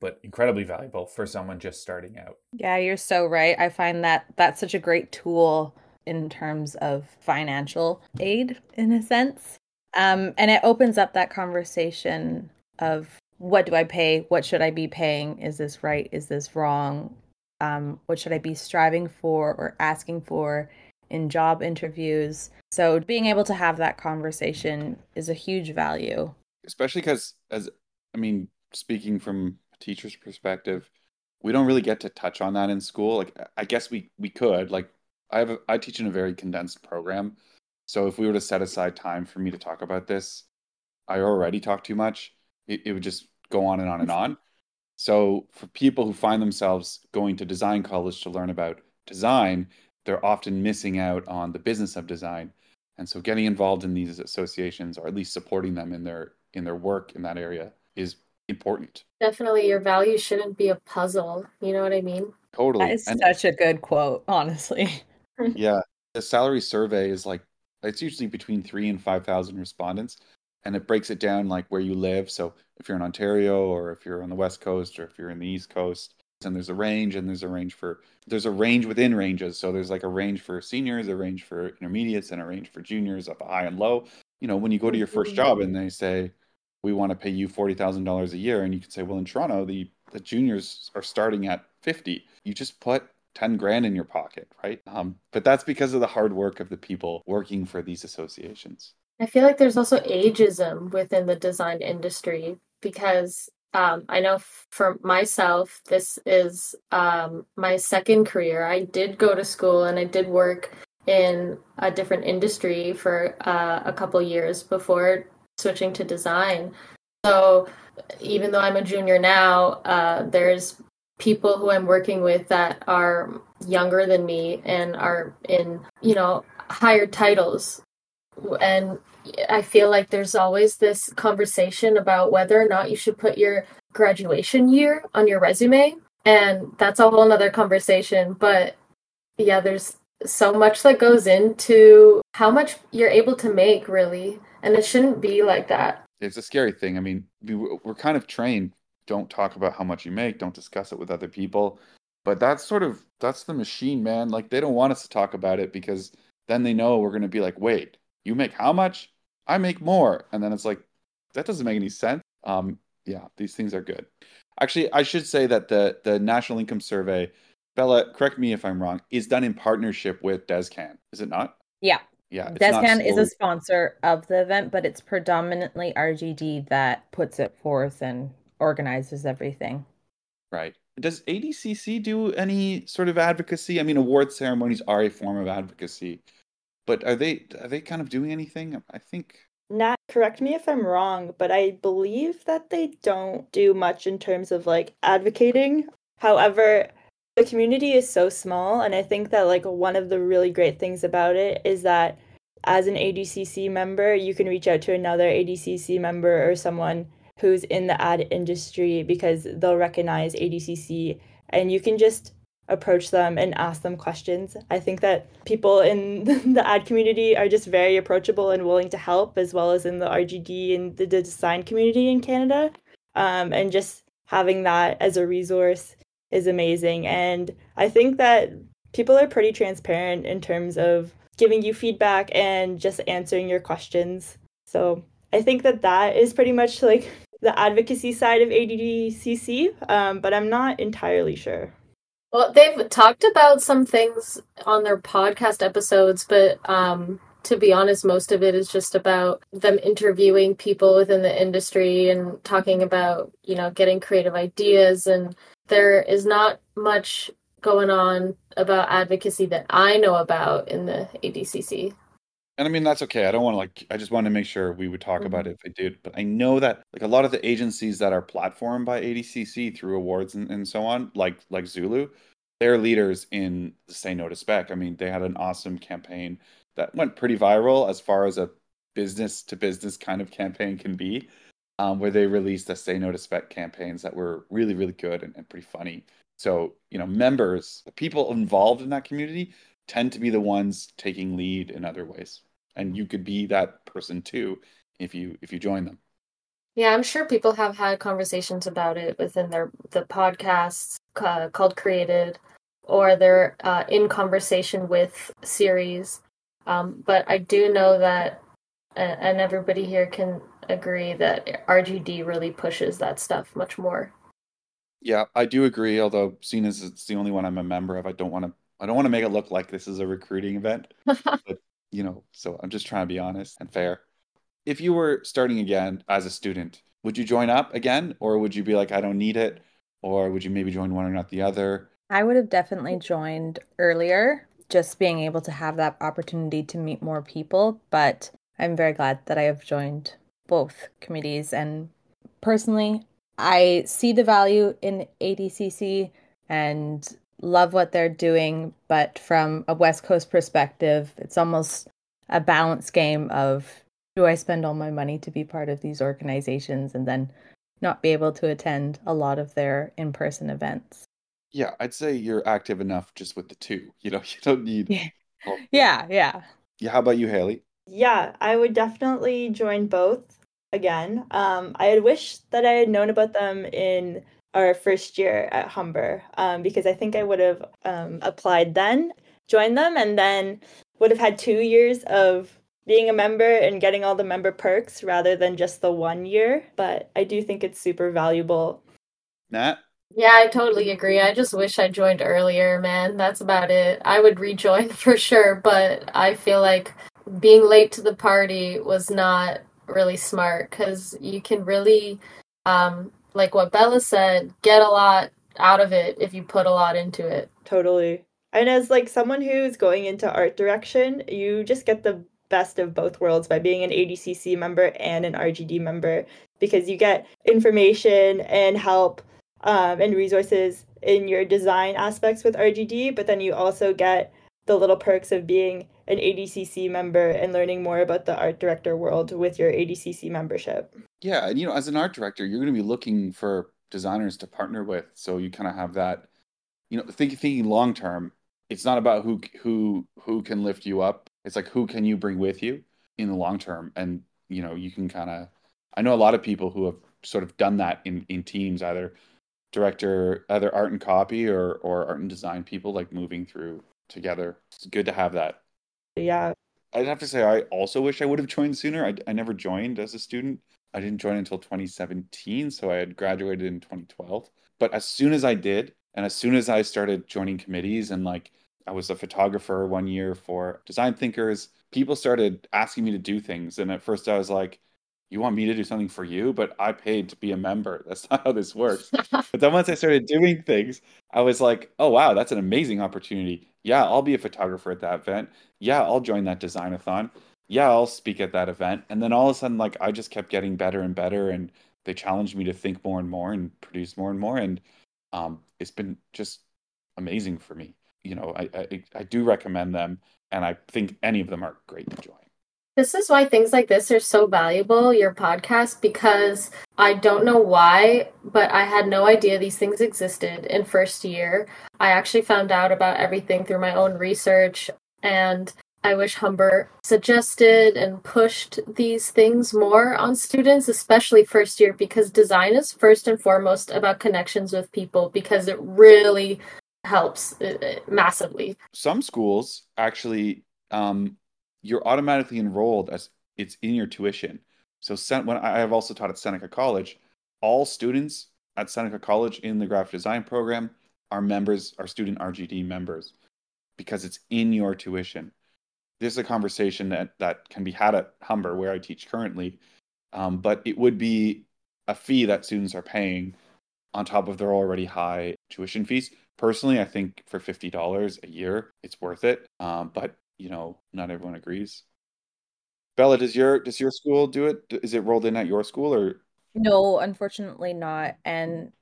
Speaker 2: but incredibly valuable for someone just starting out.
Speaker 5: Yeah, you're so right. I find that that's such a great tool in terms of financial aid, in a sense. Um, and it opens up that conversation of what do I pay? What should I be paying? Is this right? Is this wrong? Um, what should I be striving for or asking for in job interviews? So being able to have that conversation is a huge value.
Speaker 1: Especially because, as I mean, speaking from a teacher's perspective, we don't really get to touch on that in school. Like, I guess we we could, like I have a, I teach in a very condensed program. So if we were to set aside time for me to talk about this, I already talk too much. It, it would just go on and on and on. So for people who find themselves going to design college to learn about design, they're often missing out on the business of design. And so getting involved in these associations or at least supporting them in their in their work in that area is important.
Speaker 6: Definitely your value shouldn't be a puzzle. You know what I mean?
Speaker 1: Totally.
Speaker 5: That is
Speaker 1: And-
Speaker 5: such a good quote, honestly.
Speaker 1: yeah. The salary survey is like it's usually between three and five thousand respondents. And it breaks it down like where you live. So if you're in Ontario or if you're on the West Coast or if you're in the East Coast, and there's a range and there's a range for there's a range within ranges. So there's like a range for seniors, a range for intermediates, and a range for juniors up high and low. You know, when you go to your first job and they say, We want to pay you forty thousand dollars a year, and you can say, Well, in Toronto, the the juniors are starting at fifty. You just put 10 grand in your pocket, right? Um, but that's because of the hard work of the people working for these associations.
Speaker 6: I feel like there's also ageism within the design industry because um, I know for myself, this is um, my second career. I did go to school and I did work in a different industry for uh, a couple years before switching to design. So even though I'm a junior now, uh, there's people who I'm working with that are younger than me and are in, you know, higher titles and I feel like there's always this conversation about whether or not you should put your graduation year on your resume. And that's a whole nother conversation. But yeah, there's so much that goes into how much you're able to make, really. And it shouldn't be like that.
Speaker 1: It's a scary thing. I mean, we, we're kind of trained don't talk about how much you make, don't discuss it with other people. But that's sort of that's the machine, man. Like they don't want us to talk about it because then they know we're going to be like, "Wait, you make how much? I make more." And then it's like that doesn't make any sense. Um yeah, these things are good. Actually, I should say that the the National Income Survey, Bella, correct me if I'm wrong, is done in partnership with DesCan. Is it not?
Speaker 5: Yeah.
Speaker 1: Yeah.
Speaker 5: Descan is a sponsor of the event, but it's predominantly RGD that puts it forth and organizes everything.
Speaker 1: Right. Does ADCC do any sort of advocacy? I mean, award ceremonies are a form of advocacy, but are they are they kind of doing anything? I think
Speaker 3: Nat, correct me if I'm wrong, but I believe that they don't do much in terms of like advocating. However, the community is so small, and I think that like one of the really great things about it is that as an ADCC member, you can reach out to another ADCC member or someone who's in the ad industry because they'll recognize ADCC and you can just approach them and ask them questions. I think that people in the ad community are just very approachable and willing to help, as well as in the RGD and the design community in Canada. Um, and just having that as a resource is amazing. And I think that people are pretty transparent in terms of giving you feedback and just answering your questions. So I think that that is pretty much like the advocacy side of ADCC, um, but I'm not entirely sure.
Speaker 6: Well, they've talked about some things on their podcast episodes, but um, to be honest, most of it is just about them interviewing people within the industry and talking about, you know, getting creative ideas. And there is not much going on about advocacy that I know about in the ADCC.
Speaker 1: And I mean that's okay. I don't want to like I just wanted to make sure we would talk about it if I did. But I know that like a lot of the agencies that are platformed by ADCC through awards and, and so on, like like Zulu, they're leaders in the Say No to Spec. I mean, they had an awesome campaign that went pretty viral as far as a business to business kind of campaign can be, um, where they released a Say No to Spec campaigns that were really, really good and, and pretty funny. So, you know, members, the people involved in that community tend to be the ones taking lead in other ways. And you could be that person too if you if you join them.
Speaker 6: Yeah, I'm sure people have had conversations about it within their the podcasts uh, called Created, or they're uh, in conversation with series. Um, but I do know that, and everybody here can agree that RGD really pushes that stuff much more.
Speaker 1: Yeah, I do agree. Although, seeing as it's the only one I'm a member of, I don't want to. I don't want to make it look like this is a recruiting event. but you know, so I'm just trying to be honest and fair. If you were starting again as a student, would you join up again, or would you be like, I don't need it, or would you maybe join one or not the other?
Speaker 5: I would have definitely joined earlier, just being able to have that opportunity to meet more people. But I'm very glad that I have joined both committees. And personally, I see the value in ADCC and love what they're doing, but from a West Coast perspective, it's almost a balance game of do I spend all my money to be part of these organizations and then not be able to attend a lot of their in person events?
Speaker 1: Yeah, I'd say you're active enough just with the two. You know, you don't need.
Speaker 5: Yeah. Yeah, yeah.
Speaker 1: Yeah. How about you, Haley?
Speaker 3: Yeah, I would definitely join both again. Um, I had wished that I had known about them in our first year at Humber um, because I think I would have um, applied then, joined them, and then would have had two years of being a member and getting all the member perks rather than just the one year. But I do think it's super valuable.
Speaker 1: Nat?
Speaker 6: Yeah, I totally agree. I just wish I joined earlier, man. That's about it. I would rejoin for sure, but I feel like being late to the party was not really smart because you can really, um, like what Bella said, get a lot out of it if you put a lot into it.
Speaker 3: Totally. And as like someone who's going into art direction, you just get the best of both worlds by being an ADCC member and an RGD member because you get information and help um, and resources in your design aspects with RGD, but then you also get the little perks of being an ADCC member and learning more about the art director world with your ADCC membership.
Speaker 1: Yeah, and you know, as an art director, you're going to be looking for designers to partner with, so you kind of have that. You know, think, thinking long term, it's not about who who who can lift you up. It's like who can you bring with you in the long term, and you know, you can kind of. I know a lot of people who have sort of done that in in teams, either director, either art and copy or or art and design people, like moving through together. It's good to have that.
Speaker 3: Yeah.
Speaker 1: I'd have to say I also wish I would have joined sooner. I, I never joined as a student. I didn't join until 2017, so I had graduated in 2012. But as soon as I did, and as soon as I started joining committees and like I was a photographer one year for Design Thinkers, people started asking me to do things. And at first I was like, you want me to do something for you, but I paid to be a member. That's not how this works. but then once I started doing things, I was like, oh, wow, that's an amazing opportunity. Yeah, I'll be a photographer at that event. Yeah, I'll join that designathon. Yeah, I'll speak at that event. And then all of a sudden, like, I just kept getting better and better. And they challenged me to think more and more and produce more and more. And um, it's been just amazing for me. You know, I, I, I do recommend them. And I think any of them are great to join.
Speaker 6: This is why things like this are so valuable, your podcast, because I don't know why, but I had no idea these things existed in first year. I actually found out about everything through my own research, and I wish Humber suggested and pushed these things more on students, especially first year, because design is first and foremost about connections with people because it really helps massively.
Speaker 1: Some schools actually um, you're automatically enrolled as it's in your tuition. So when I have also taught at Seneca College, all students at Seneca College in the graphic design program are members, are student RGD members, because it's in your tuition. This is a conversation that that can be had at Humber, where I teach currently, um, but it would be a fee that students are paying on top of their already high tuition fees. Personally, I think for fifty dollars a year, it's worth it. Um, but you know, not everyone agrees. Bella, does your does your school do it? Is it rolled in at your school or?
Speaker 5: No, unfortunately not. And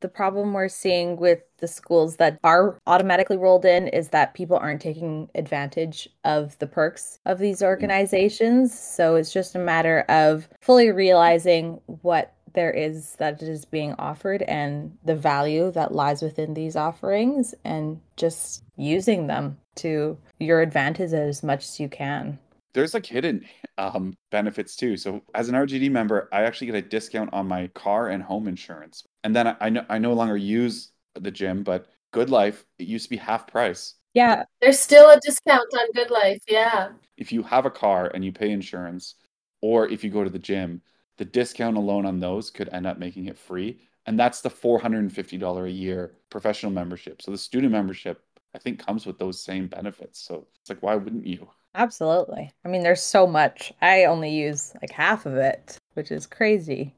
Speaker 5: the problem we're seeing with the schools that are automatically rolled in is that people aren't taking advantage of the perks of these mm. organizations. So it's just a matter of fully realizing what there is that is being offered and the value that lies within these offerings and just using them to your advantage as much as you can.
Speaker 1: There's like hidden um, benefits too. So as an RGD member, I actually get a discount on my car and home insurance. And then I, I, no, I no longer use the gym, but Good Life, it used to be half price.
Speaker 5: Yeah.
Speaker 6: There's still a discount on Good Life. Yeah.
Speaker 1: If you have a car and you pay insurance, or if you go to the gym, the discount alone on those could end up making it free. And that's the $450 a year professional membership. So the student membership, I think, comes with those same benefits. So it's like, why wouldn't you?
Speaker 5: Absolutely. I mean, there's so much. I only use like half of it, which is crazy.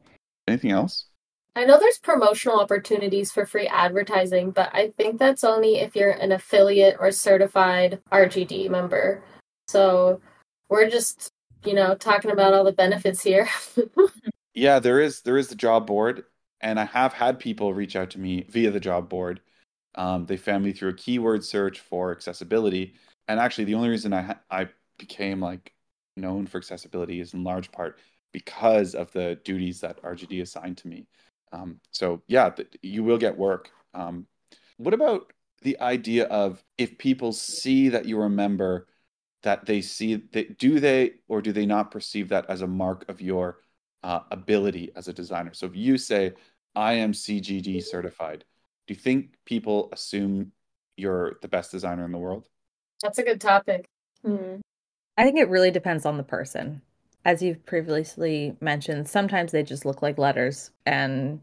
Speaker 1: Anything else?
Speaker 6: I know there's promotional opportunities for free advertising, but I think that's only if you're an affiliate or certified RGD member. So we're just you know, talking about all the benefits here.
Speaker 1: yeah, there is there is the job board, and I have had people reach out to me via the job board Um, they found me through a keyword search for accessibility, and actually, the only reason I I became like known for accessibility is in large part because of the duties that RGD assigned to me. Um, so yeah, you will get work. Um, what about the idea of if people see that you're a member, that they see that do they or do they not perceive that as a mark of your uh, ability as a designer? So if you say I am CGD certified, do you think people assume you're the best designer in the world?
Speaker 6: That's a good topic.
Speaker 3: Mm.
Speaker 5: I think it really depends on the person. As you've previously mentioned, sometimes they just look like letters and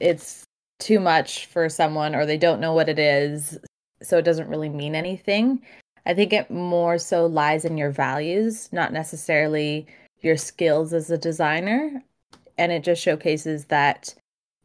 Speaker 5: it's too much for someone or they don't know what it is, so it doesn't really mean anything. I think it more so lies in your values, not necessarily your skills as a designer. And it just showcases that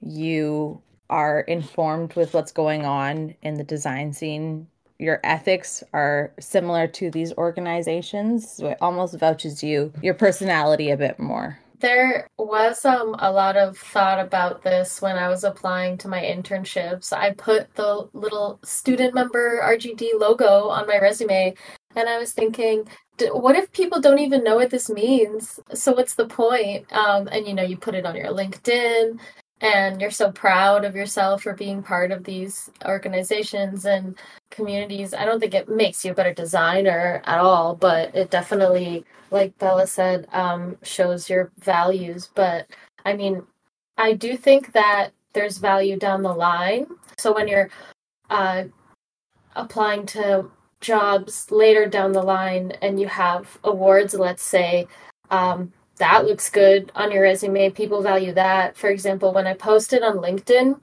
Speaker 5: you are informed with what's going on in the design scene your ethics are similar to these organizations. So it almost vouches you your personality a bit more.
Speaker 6: There was um a lot of thought about this when I was applying to my internships. I put the little student member RGD logo on my resume and I was thinking what if people don't even know what this means? So what's the point? Um, and you know, you put it on your LinkedIn, and you're so proud of yourself for being part of these organizations and communities. I don't think it makes you a better designer at all, but it definitely, like Bella said, um, shows your values. But I mean, I do think that there's value down the line. So when you're uh, applying to jobs later down the line and you have awards, let's say, um, that looks good on your resume. People value that. For example, when I posted on LinkedIn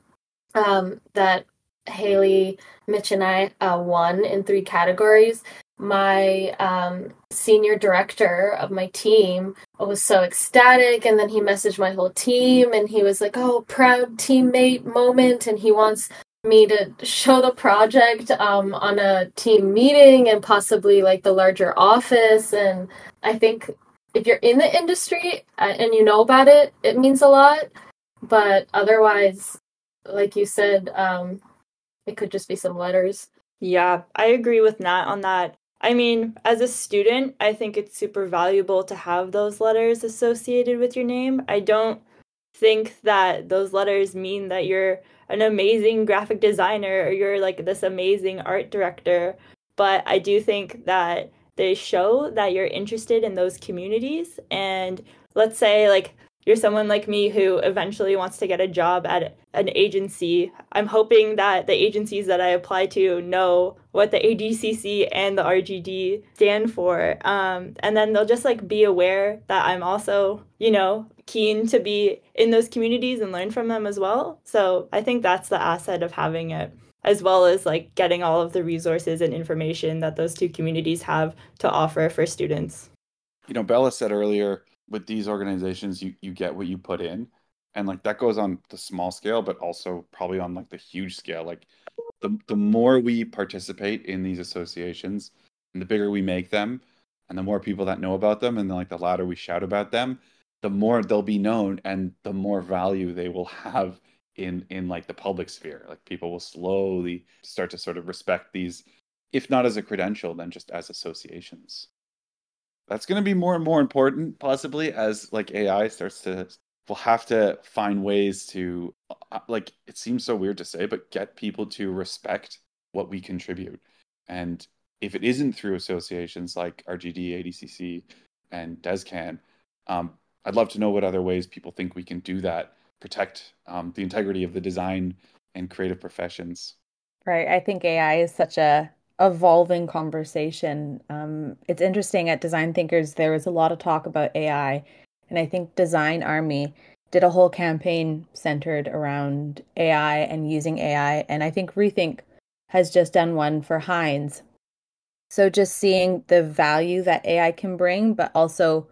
Speaker 6: um, that Haley, Mitch, and I uh, won in three categories, my um, senior director of my team was so ecstatic. And then he messaged my whole team and he was like, Oh, proud teammate moment. And he wants me to show the project um, on a team meeting and possibly like the larger office. And I think if you're in the industry uh, and you know about it, it means a lot. But otherwise, like you said, um, it could just be some letters.
Speaker 3: Yeah, I agree with Nat on that. I mean, as a student, I think it's super valuable to have those letters associated with your name. I don't think that those letters mean that you're an amazing graphic designer or you're like this amazing art director. But I do think that they show that you're interested in those communities and let's say like you're someone like me who eventually wants to get a job at an agency. I'm hoping that the agencies that I apply to know what the ADCC and the RGD stand for. Um, and then they'll just like be aware that I'm also, you know, keen to be in those communities and learn from them as well. So I think that's the asset of having it as well as like getting all of the resources and information that those two communities have to offer for students.
Speaker 1: You know, Bella said earlier with these organizations you you get what you put in and like that goes on the small scale but also probably on like the huge scale like the the more we participate in these associations and the bigger we make them and the more people that know about them and then like the louder we shout about them the more they'll be known and the more value they will have in in like the public sphere. Like people will slowly start to sort of respect these if not as a credential then just as associations. That's going to be more and more important possibly as like ai starts to we'll have to find ways to uh, like it seems so weird to say but get people to respect what we contribute. And if it isn't through associations like rgd adcc and descan um, i'd love to know what other ways people think we can do that protect um, the integrity of the design and creative professions.
Speaker 5: Right. I think AI is such a evolving conversation. Um, it's interesting at Design Thinkers, there was a lot of talk about AI, and I think Design Army did a whole campaign centered around AI and using AI. And I think Rethink has just done one for Heinz. So just seeing the value that AI can bring, but also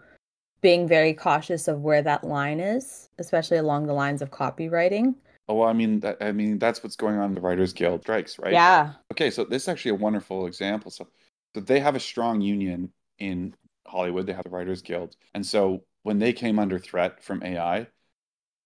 Speaker 5: being very cautious of where that line is, especially along the lines of copywriting.
Speaker 1: Oh, well, I mean, that, I mean, that's what's going on in the Writers Guild strikes, right?
Speaker 5: Yeah.
Speaker 1: Okay, so this is actually a wonderful example. So, so they have a strong union in Hollywood. They have the Writers Guild, and so when they came under threat from AI,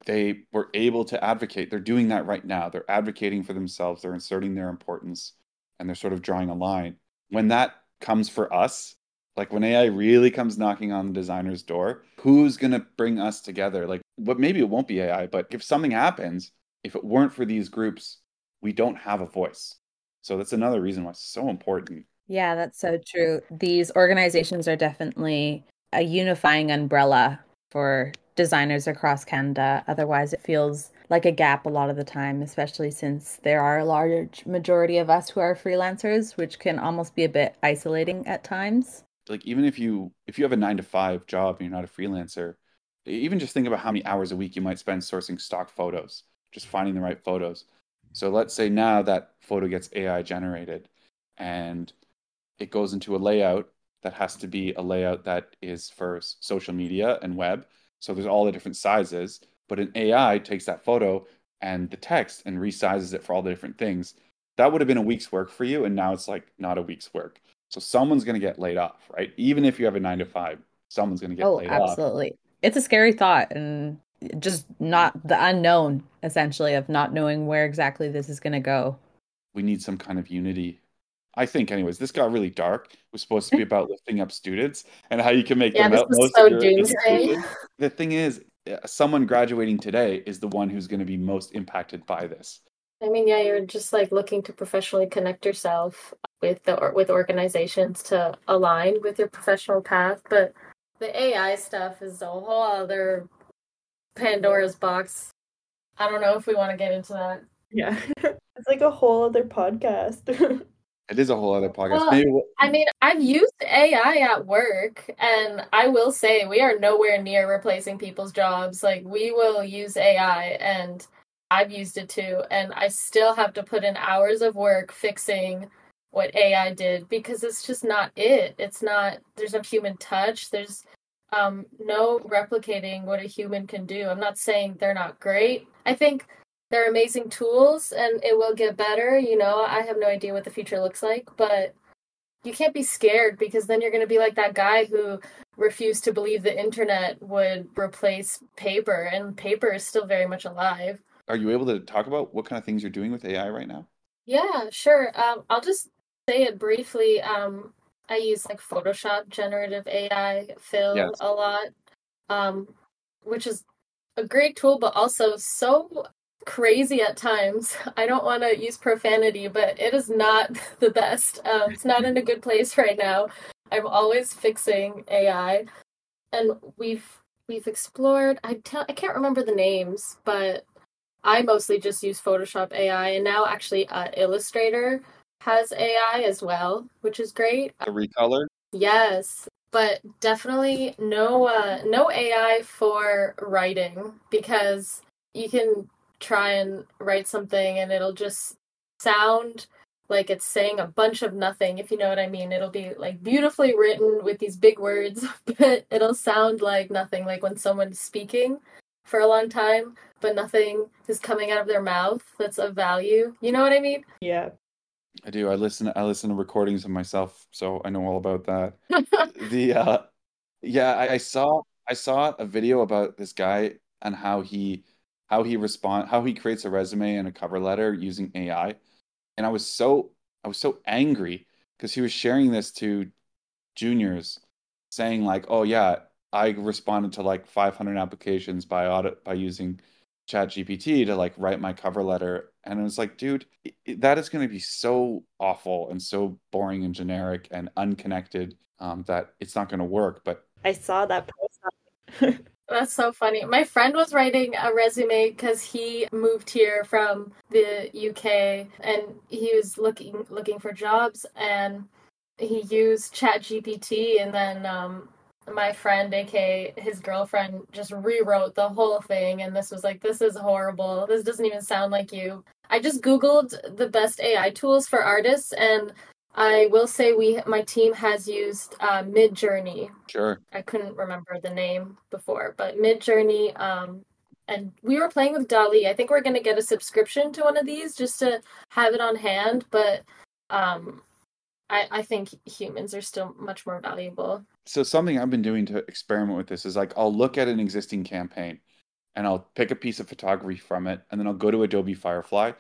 Speaker 1: they were able to advocate. They're doing that right now. They're advocating for themselves. They're inserting their importance and they're sort of drawing a line. When that comes for us, like when AI really comes knocking on the designer's door, who's going to bring us together? Like, but maybe it won't be AI, but if something happens, if it weren't for these groups, we don't have a voice. So that's another reason why it's so important.
Speaker 5: Yeah, that's so true. These organizations are definitely a unifying umbrella for designers across Canada. Otherwise, it feels like a gap a lot of the time, especially since there are a large majority of us who are freelancers, which can almost be a bit isolating at times.
Speaker 1: Like even if you if you have a 9 to 5 job and you're not a freelancer, even just think about how many hours a week you might spend sourcing stock photos, just finding the right photos. So let's say now that photo gets AI generated and it goes into a layout that has to be a layout that is for social media and web. So there's all the different sizes, but an AI takes that photo and the text and resizes it for all the different things. That would have been a week's work for you, and now it's like not a week's work. So someone's going to get laid off, right? Even if you have a nine to five, someone's going to get
Speaker 5: oh,
Speaker 1: laid
Speaker 5: absolutely.
Speaker 1: off.
Speaker 5: Absolutely. It's a scary thought and just not the unknown, essentially, of not knowing where exactly this is going to go.
Speaker 1: We need some kind of unity I think, anyways, this got really dark. It was supposed to be about lifting up students and how you can make
Speaker 6: yeah,
Speaker 1: them
Speaker 6: this so doomsday.
Speaker 1: The thing is, uh, someone graduating today is the one who's going to be most impacted by this.
Speaker 6: I mean, yeah, you're just like looking to professionally connect yourself with the or, with organizations to align with your professional path, but the AI stuff is a whole other Pandora's box. I don't know if we want to get into that.
Speaker 3: Yeah, it's like a whole other podcast.
Speaker 1: It is a whole other podcast.
Speaker 6: Well, we'll... I mean, I've used AI at work, and I will say we are nowhere near replacing people's jobs. Like, we will use AI, and I've used it too, and I still have to put in hours of work fixing what AI did because it's just not it. It's not, there's no human touch. There's um, no replicating what a human can do. I'm not saying they're not great. I think they're amazing tools and it will get better. You know, I have no idea what the future looks like, but you can't be scared because then you're going to be like that guy who refused to believe the internet would replace paper, and paper is still very much alive.
Speaker 1: Are you able to talk about what kind of things you're doing with AI right now?
Speaker 6: Yeah, sure. Um, I'll just say it briefly. Um, I use like Photoshop generative AI fill yes. a lot, um, which is a great tool, but also so crazy at times. I don't want to use profanity, but it is not the best. Um, it's not in a good place right now. I'm always fixing AI, and we've we've explored. I tell I can't remember the names, but I mostly just use Photoshop AI, and now actually uh, Illustrator has AI as well, which is great.
Speaker 1: The recolor.
Speaker 6: Yes, but definitely no uh, no AI for writing because you can try and write something and it'll just sound like it's saying a bunch of nothing, if you know what I mean. It'll be like beautifully written with these big words, but it'll sound like nothing, like when someone's speaking for a long time, but nothing is coming out of their mouth that's of value. You know what I mean?
Speaker 3: Yeah.
Speaker 1: I do. I listen I listen to recordings of myself, so I know all about that. the uh yeah, I, I saw I saw a video about this guy and how he how he respond how he creates a resume and a cover letter using AI. And I was so I was so angry because he was sharing this to juniors saying like, "Oh yeah, I responded to like 500 applications by audit by using chat gpt to like write my cover letter and it was like dude it, that is going to be so awful and so boring and generic and unconnected um, that it's not going to work but
Speaker 3: i saw that post
Speaker 6: That's so funny. My friend was writing a resume because he moved here from the UK and he was looking looking for jobs and he used Chat GPT and then um, my friend, aka his girlfriend, just rewrote the whole thing and this was like, this is horrible. This doesn't even sound like you. I just googled the best AI tools for artists and I will say we my team has used uh, Midjourney.
Speaker 1: Sure.
Speaker 6: I couldn't remember the name before, but Midjourney. Um, and we were playing with DALL-E. I think we're going to get a subscription to one of these just to have it on hand. But um, I, I think humans are still much more valuable.
Speaker 1: So something I've been doing to experiment with this is like I'll look at an existing campaign and I'll pick a piece of photography from it, and then I'll go to Adobe Firefly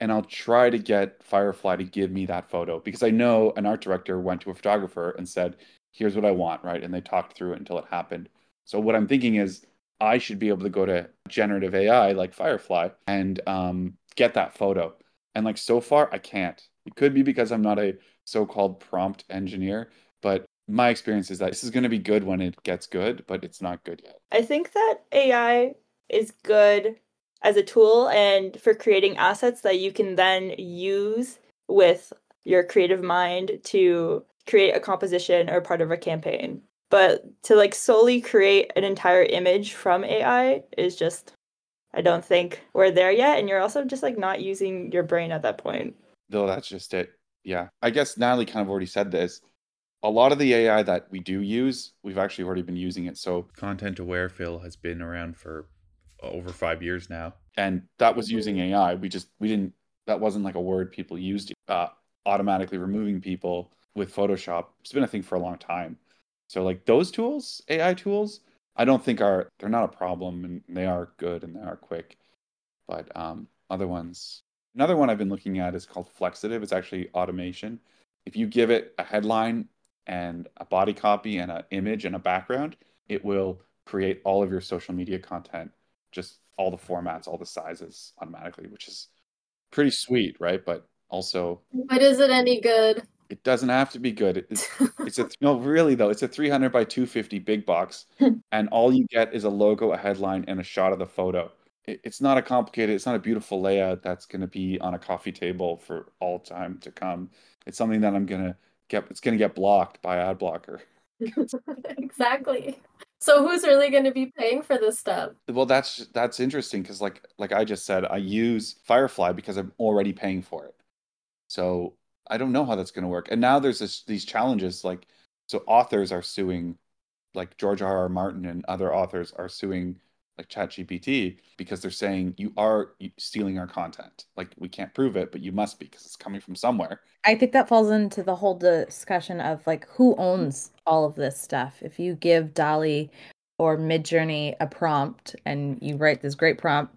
Speaker 1: and I'll try to get Firefly to give me that photo because I know an art director went to a photographer and said, here's what I want, right? And they talked through it until it happened. So what I'm thinking is I should be able to go to generative AI like Firefly and um, get that photo. And like so far, I can't. It could be because I'm not a so-called prompt engineer, but my experience is that this is going to be good when it gets good, but it's not good yet.
Speaker 3: I think that AI is good as a tool and for creating assets that you can then use with your creative mind to create a composition or part of a campaign. But to like solely create an entire image from AI is just I don't think we're there yet and you're also just like not using your brain at that point.
Speaker 1: Though that's just it. Yeah. I guess Natalie kind of already said this. A lot of the AI that we do use, we've actually already been using it. So
Speaker 2: content aware fill has been around for over 5 years now
Speaker 1: and that was using AI. We just we didn't that wasn't like a word people used. Uh, automatically removing people with Photoshop. It's been a thing for a long time. So like those tools, AI tools, I don't think are they're not a problem and they are good and they are quick. But um, other ones, another one I've been looking at is called Flexitive. It's actually automation. If you give it a headline and a body copy and an image and a background, it will create all of your social media content just all the formats, all the sizes automatically, which is pretty sweet, right? But also,
Speaker 6: but is it any good?
Speaker 1: It doesn't have to be good. It's, it's a no, really though. It's a 300 by 250 big box, and all you get is a logo, a headline, and a shot of the photo. It, it's not a complicated. It's not a beautiful layout that's going to be on a coffee table for all time to come. It's something that I'm gonna get. It's going to get blocked by ad blocker.
Speaker 6: exactly. So who's really going to be paying for this stuff?
Speaker 1: Well, that's that's interesting because like like I just said, I use Firefly because I'm already paying for it. So I don't know how that's going to work. And now there's this, these challenges like so authors are suing like George R. R. Martin and other authors are suing like ChatGPT because they're saying you are stealing our content. Like we can't prove it, but you must be because it's coming from somewhere.
Speaker 5: I think that falls into the whole discussion of like who owns all of this stuff. If you give DALL-E or Midjourney a prompt and you write this great prompt,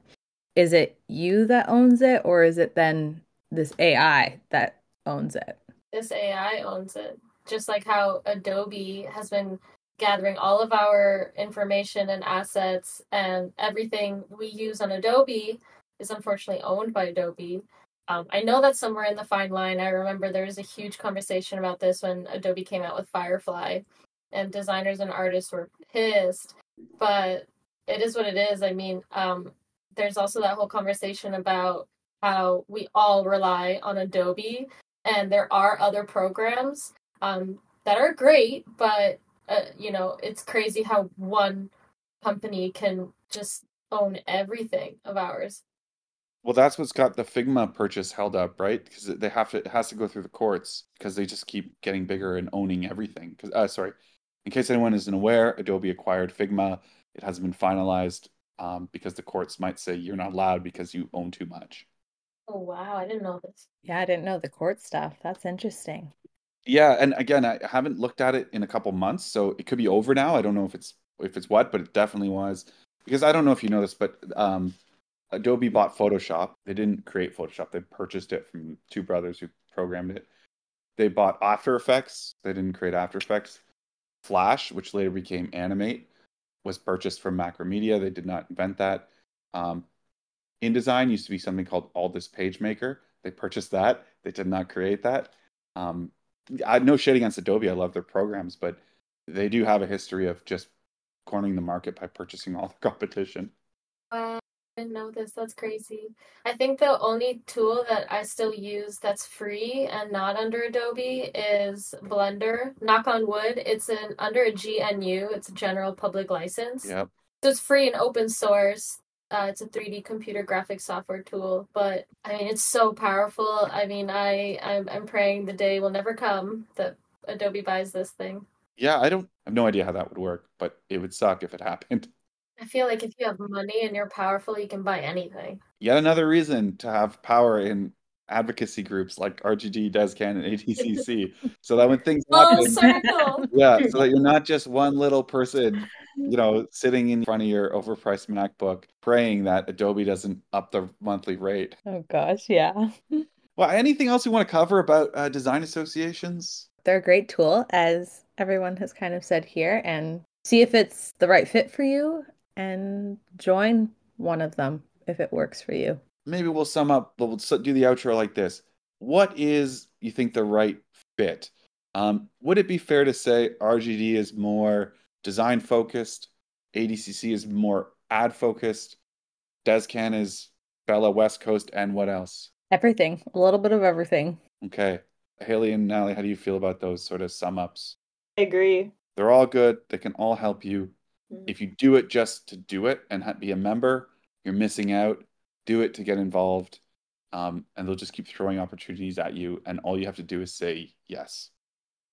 Speaker 5: is it you that owns it or is it then this AI that owns it?
Speaker 6: This AI owns it. Just like how Adobe has been gathering all of our information and assets and everything we use on Adobe is unfortunately owned by Adobe. Um, I know that's somewhere in the fine line. I remember there was a huge conversation about this when Adobe came out with Firefly, and designers and artists were pissed. But it is what it is. I mean, um, there's also that whole conversation about how we all rely on Adobe, and there are other programs um, that are great, but uh, you know, it's crazy how one company can just own everything of ours.
Speaker 1: Well, that's what's got the Figma purchase held up, right? Because they have to, it has to go through the courts because they just keep getting bigger and owning everything. Because, uh, sorry, in case anyone isn't aware, Adobe acquired Figma. It hasn't been finalized um, because the courts might say you're not allowed because you own too much.
Speaker 6: Oh wow, I didn't know this.
Speaker 5: Yeah, I didn't know the court stuff. That's interesting.
Speaker 1: Yeah, and again, I haven't looked at it in a couple months, so it could be over now. I don't know if it's if it's what, but it definitely was because I don't know if you know this, but um, Adobe bought Photoshop. They didn't create Photoshop; they purchased it from two brothers who programmed it. They bought After Effects. They didn't create After Effects. Flash, which later became Animate, was purchased from Macromedia. They did not invent that. Um, InDesign used to be something called Aldus PageMaker. They purchased that. They did not create that. Um, I no shade against Adobe. I love their programs, but they do have a history of just cornering the market by purchasing all the competition.
Speaker 6: Uh, I didn't know this. That's crazy. I think the only tool that I still use that's free and not under Adobe is Blender. Knock on wood, it's an under a GNU. It's a general public license.
Speaker 1: Yep.
Speaker 6: So it's free and open source. Uh, it's a 3D computer graphics software tool, but I mean it's so powerful. I mean, I I'm, I'm praying the day will never come that Adobe buys this thing.
Speaker 1: Yeah, I don't I have no idea how that would work, but it would suck if it happened.
Speaker 6: I feel like if you have money and you're powerful, you can buy anything.
Speaker 1: Yet another reason to have power in advocacy groups like RGD, DesCan, and ADCC. so that when things happen, yeah, so that you're not just one little person you know, sitting in front of your overpriced MacBook, praying that Adobe doesn't up the monthly rate.
Speaker 5: Oh gosh, yeah.
Speaker 1: Well, anything else you want to cover about uh, design associations?
Speaker 5: They're a great tool, as everyone has kind of said here, and see if it's the right fit for you and join one of them if it works for you.
Speaker 1: Maybe we'll sum up, we'll do the outro like this. What is, you think, the right fit? Um, would it be fair to say RGD is more design focused, ADCC is more ad focused, DesCan is Bella West Coast, and what else?
Speaker 5: Everything, a little bit of everything.
Speaker 1: Okay. Haley and Natalie, how do you feel about those sort of sum ups?
Speaker 3: I agree.
Speaker 1: They're all good. They can all help you.
Speaker 3: Mhm.
Speaker 1: If you do it just to do it and be a member, you're missing out. Do it to get involved. Um, and they'll just keep throwing opportunities at you. And all you have to do is say yes.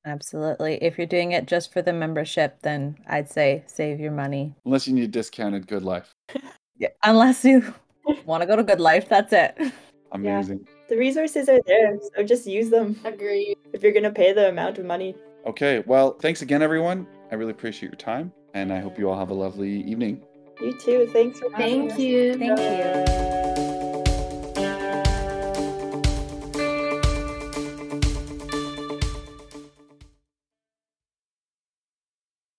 Speaker 5: Absolutely. If you're doing it just for the membership, then I'd say save your money.
Speaker 1: Unless you need discounted good life.
Speaker 5: Yeah. Unless you want to go to Good Life, that's it.
Speaker 1: Amazing.
Speaker 3: The resources are there, so just use them
Speaker 6: Agreed.
Speaker 3: if you're going to pay the amount of money.
Speaker 1: Okay. Well, thanks again, everyone. I really appreciate your time. And I hope you all have a lovely evening.
Speaker 3: You too. Thanks for having
Speaker 6: Thank
Speaker 3: us.
Speaker 6: you.
Speaker 5: Thank you.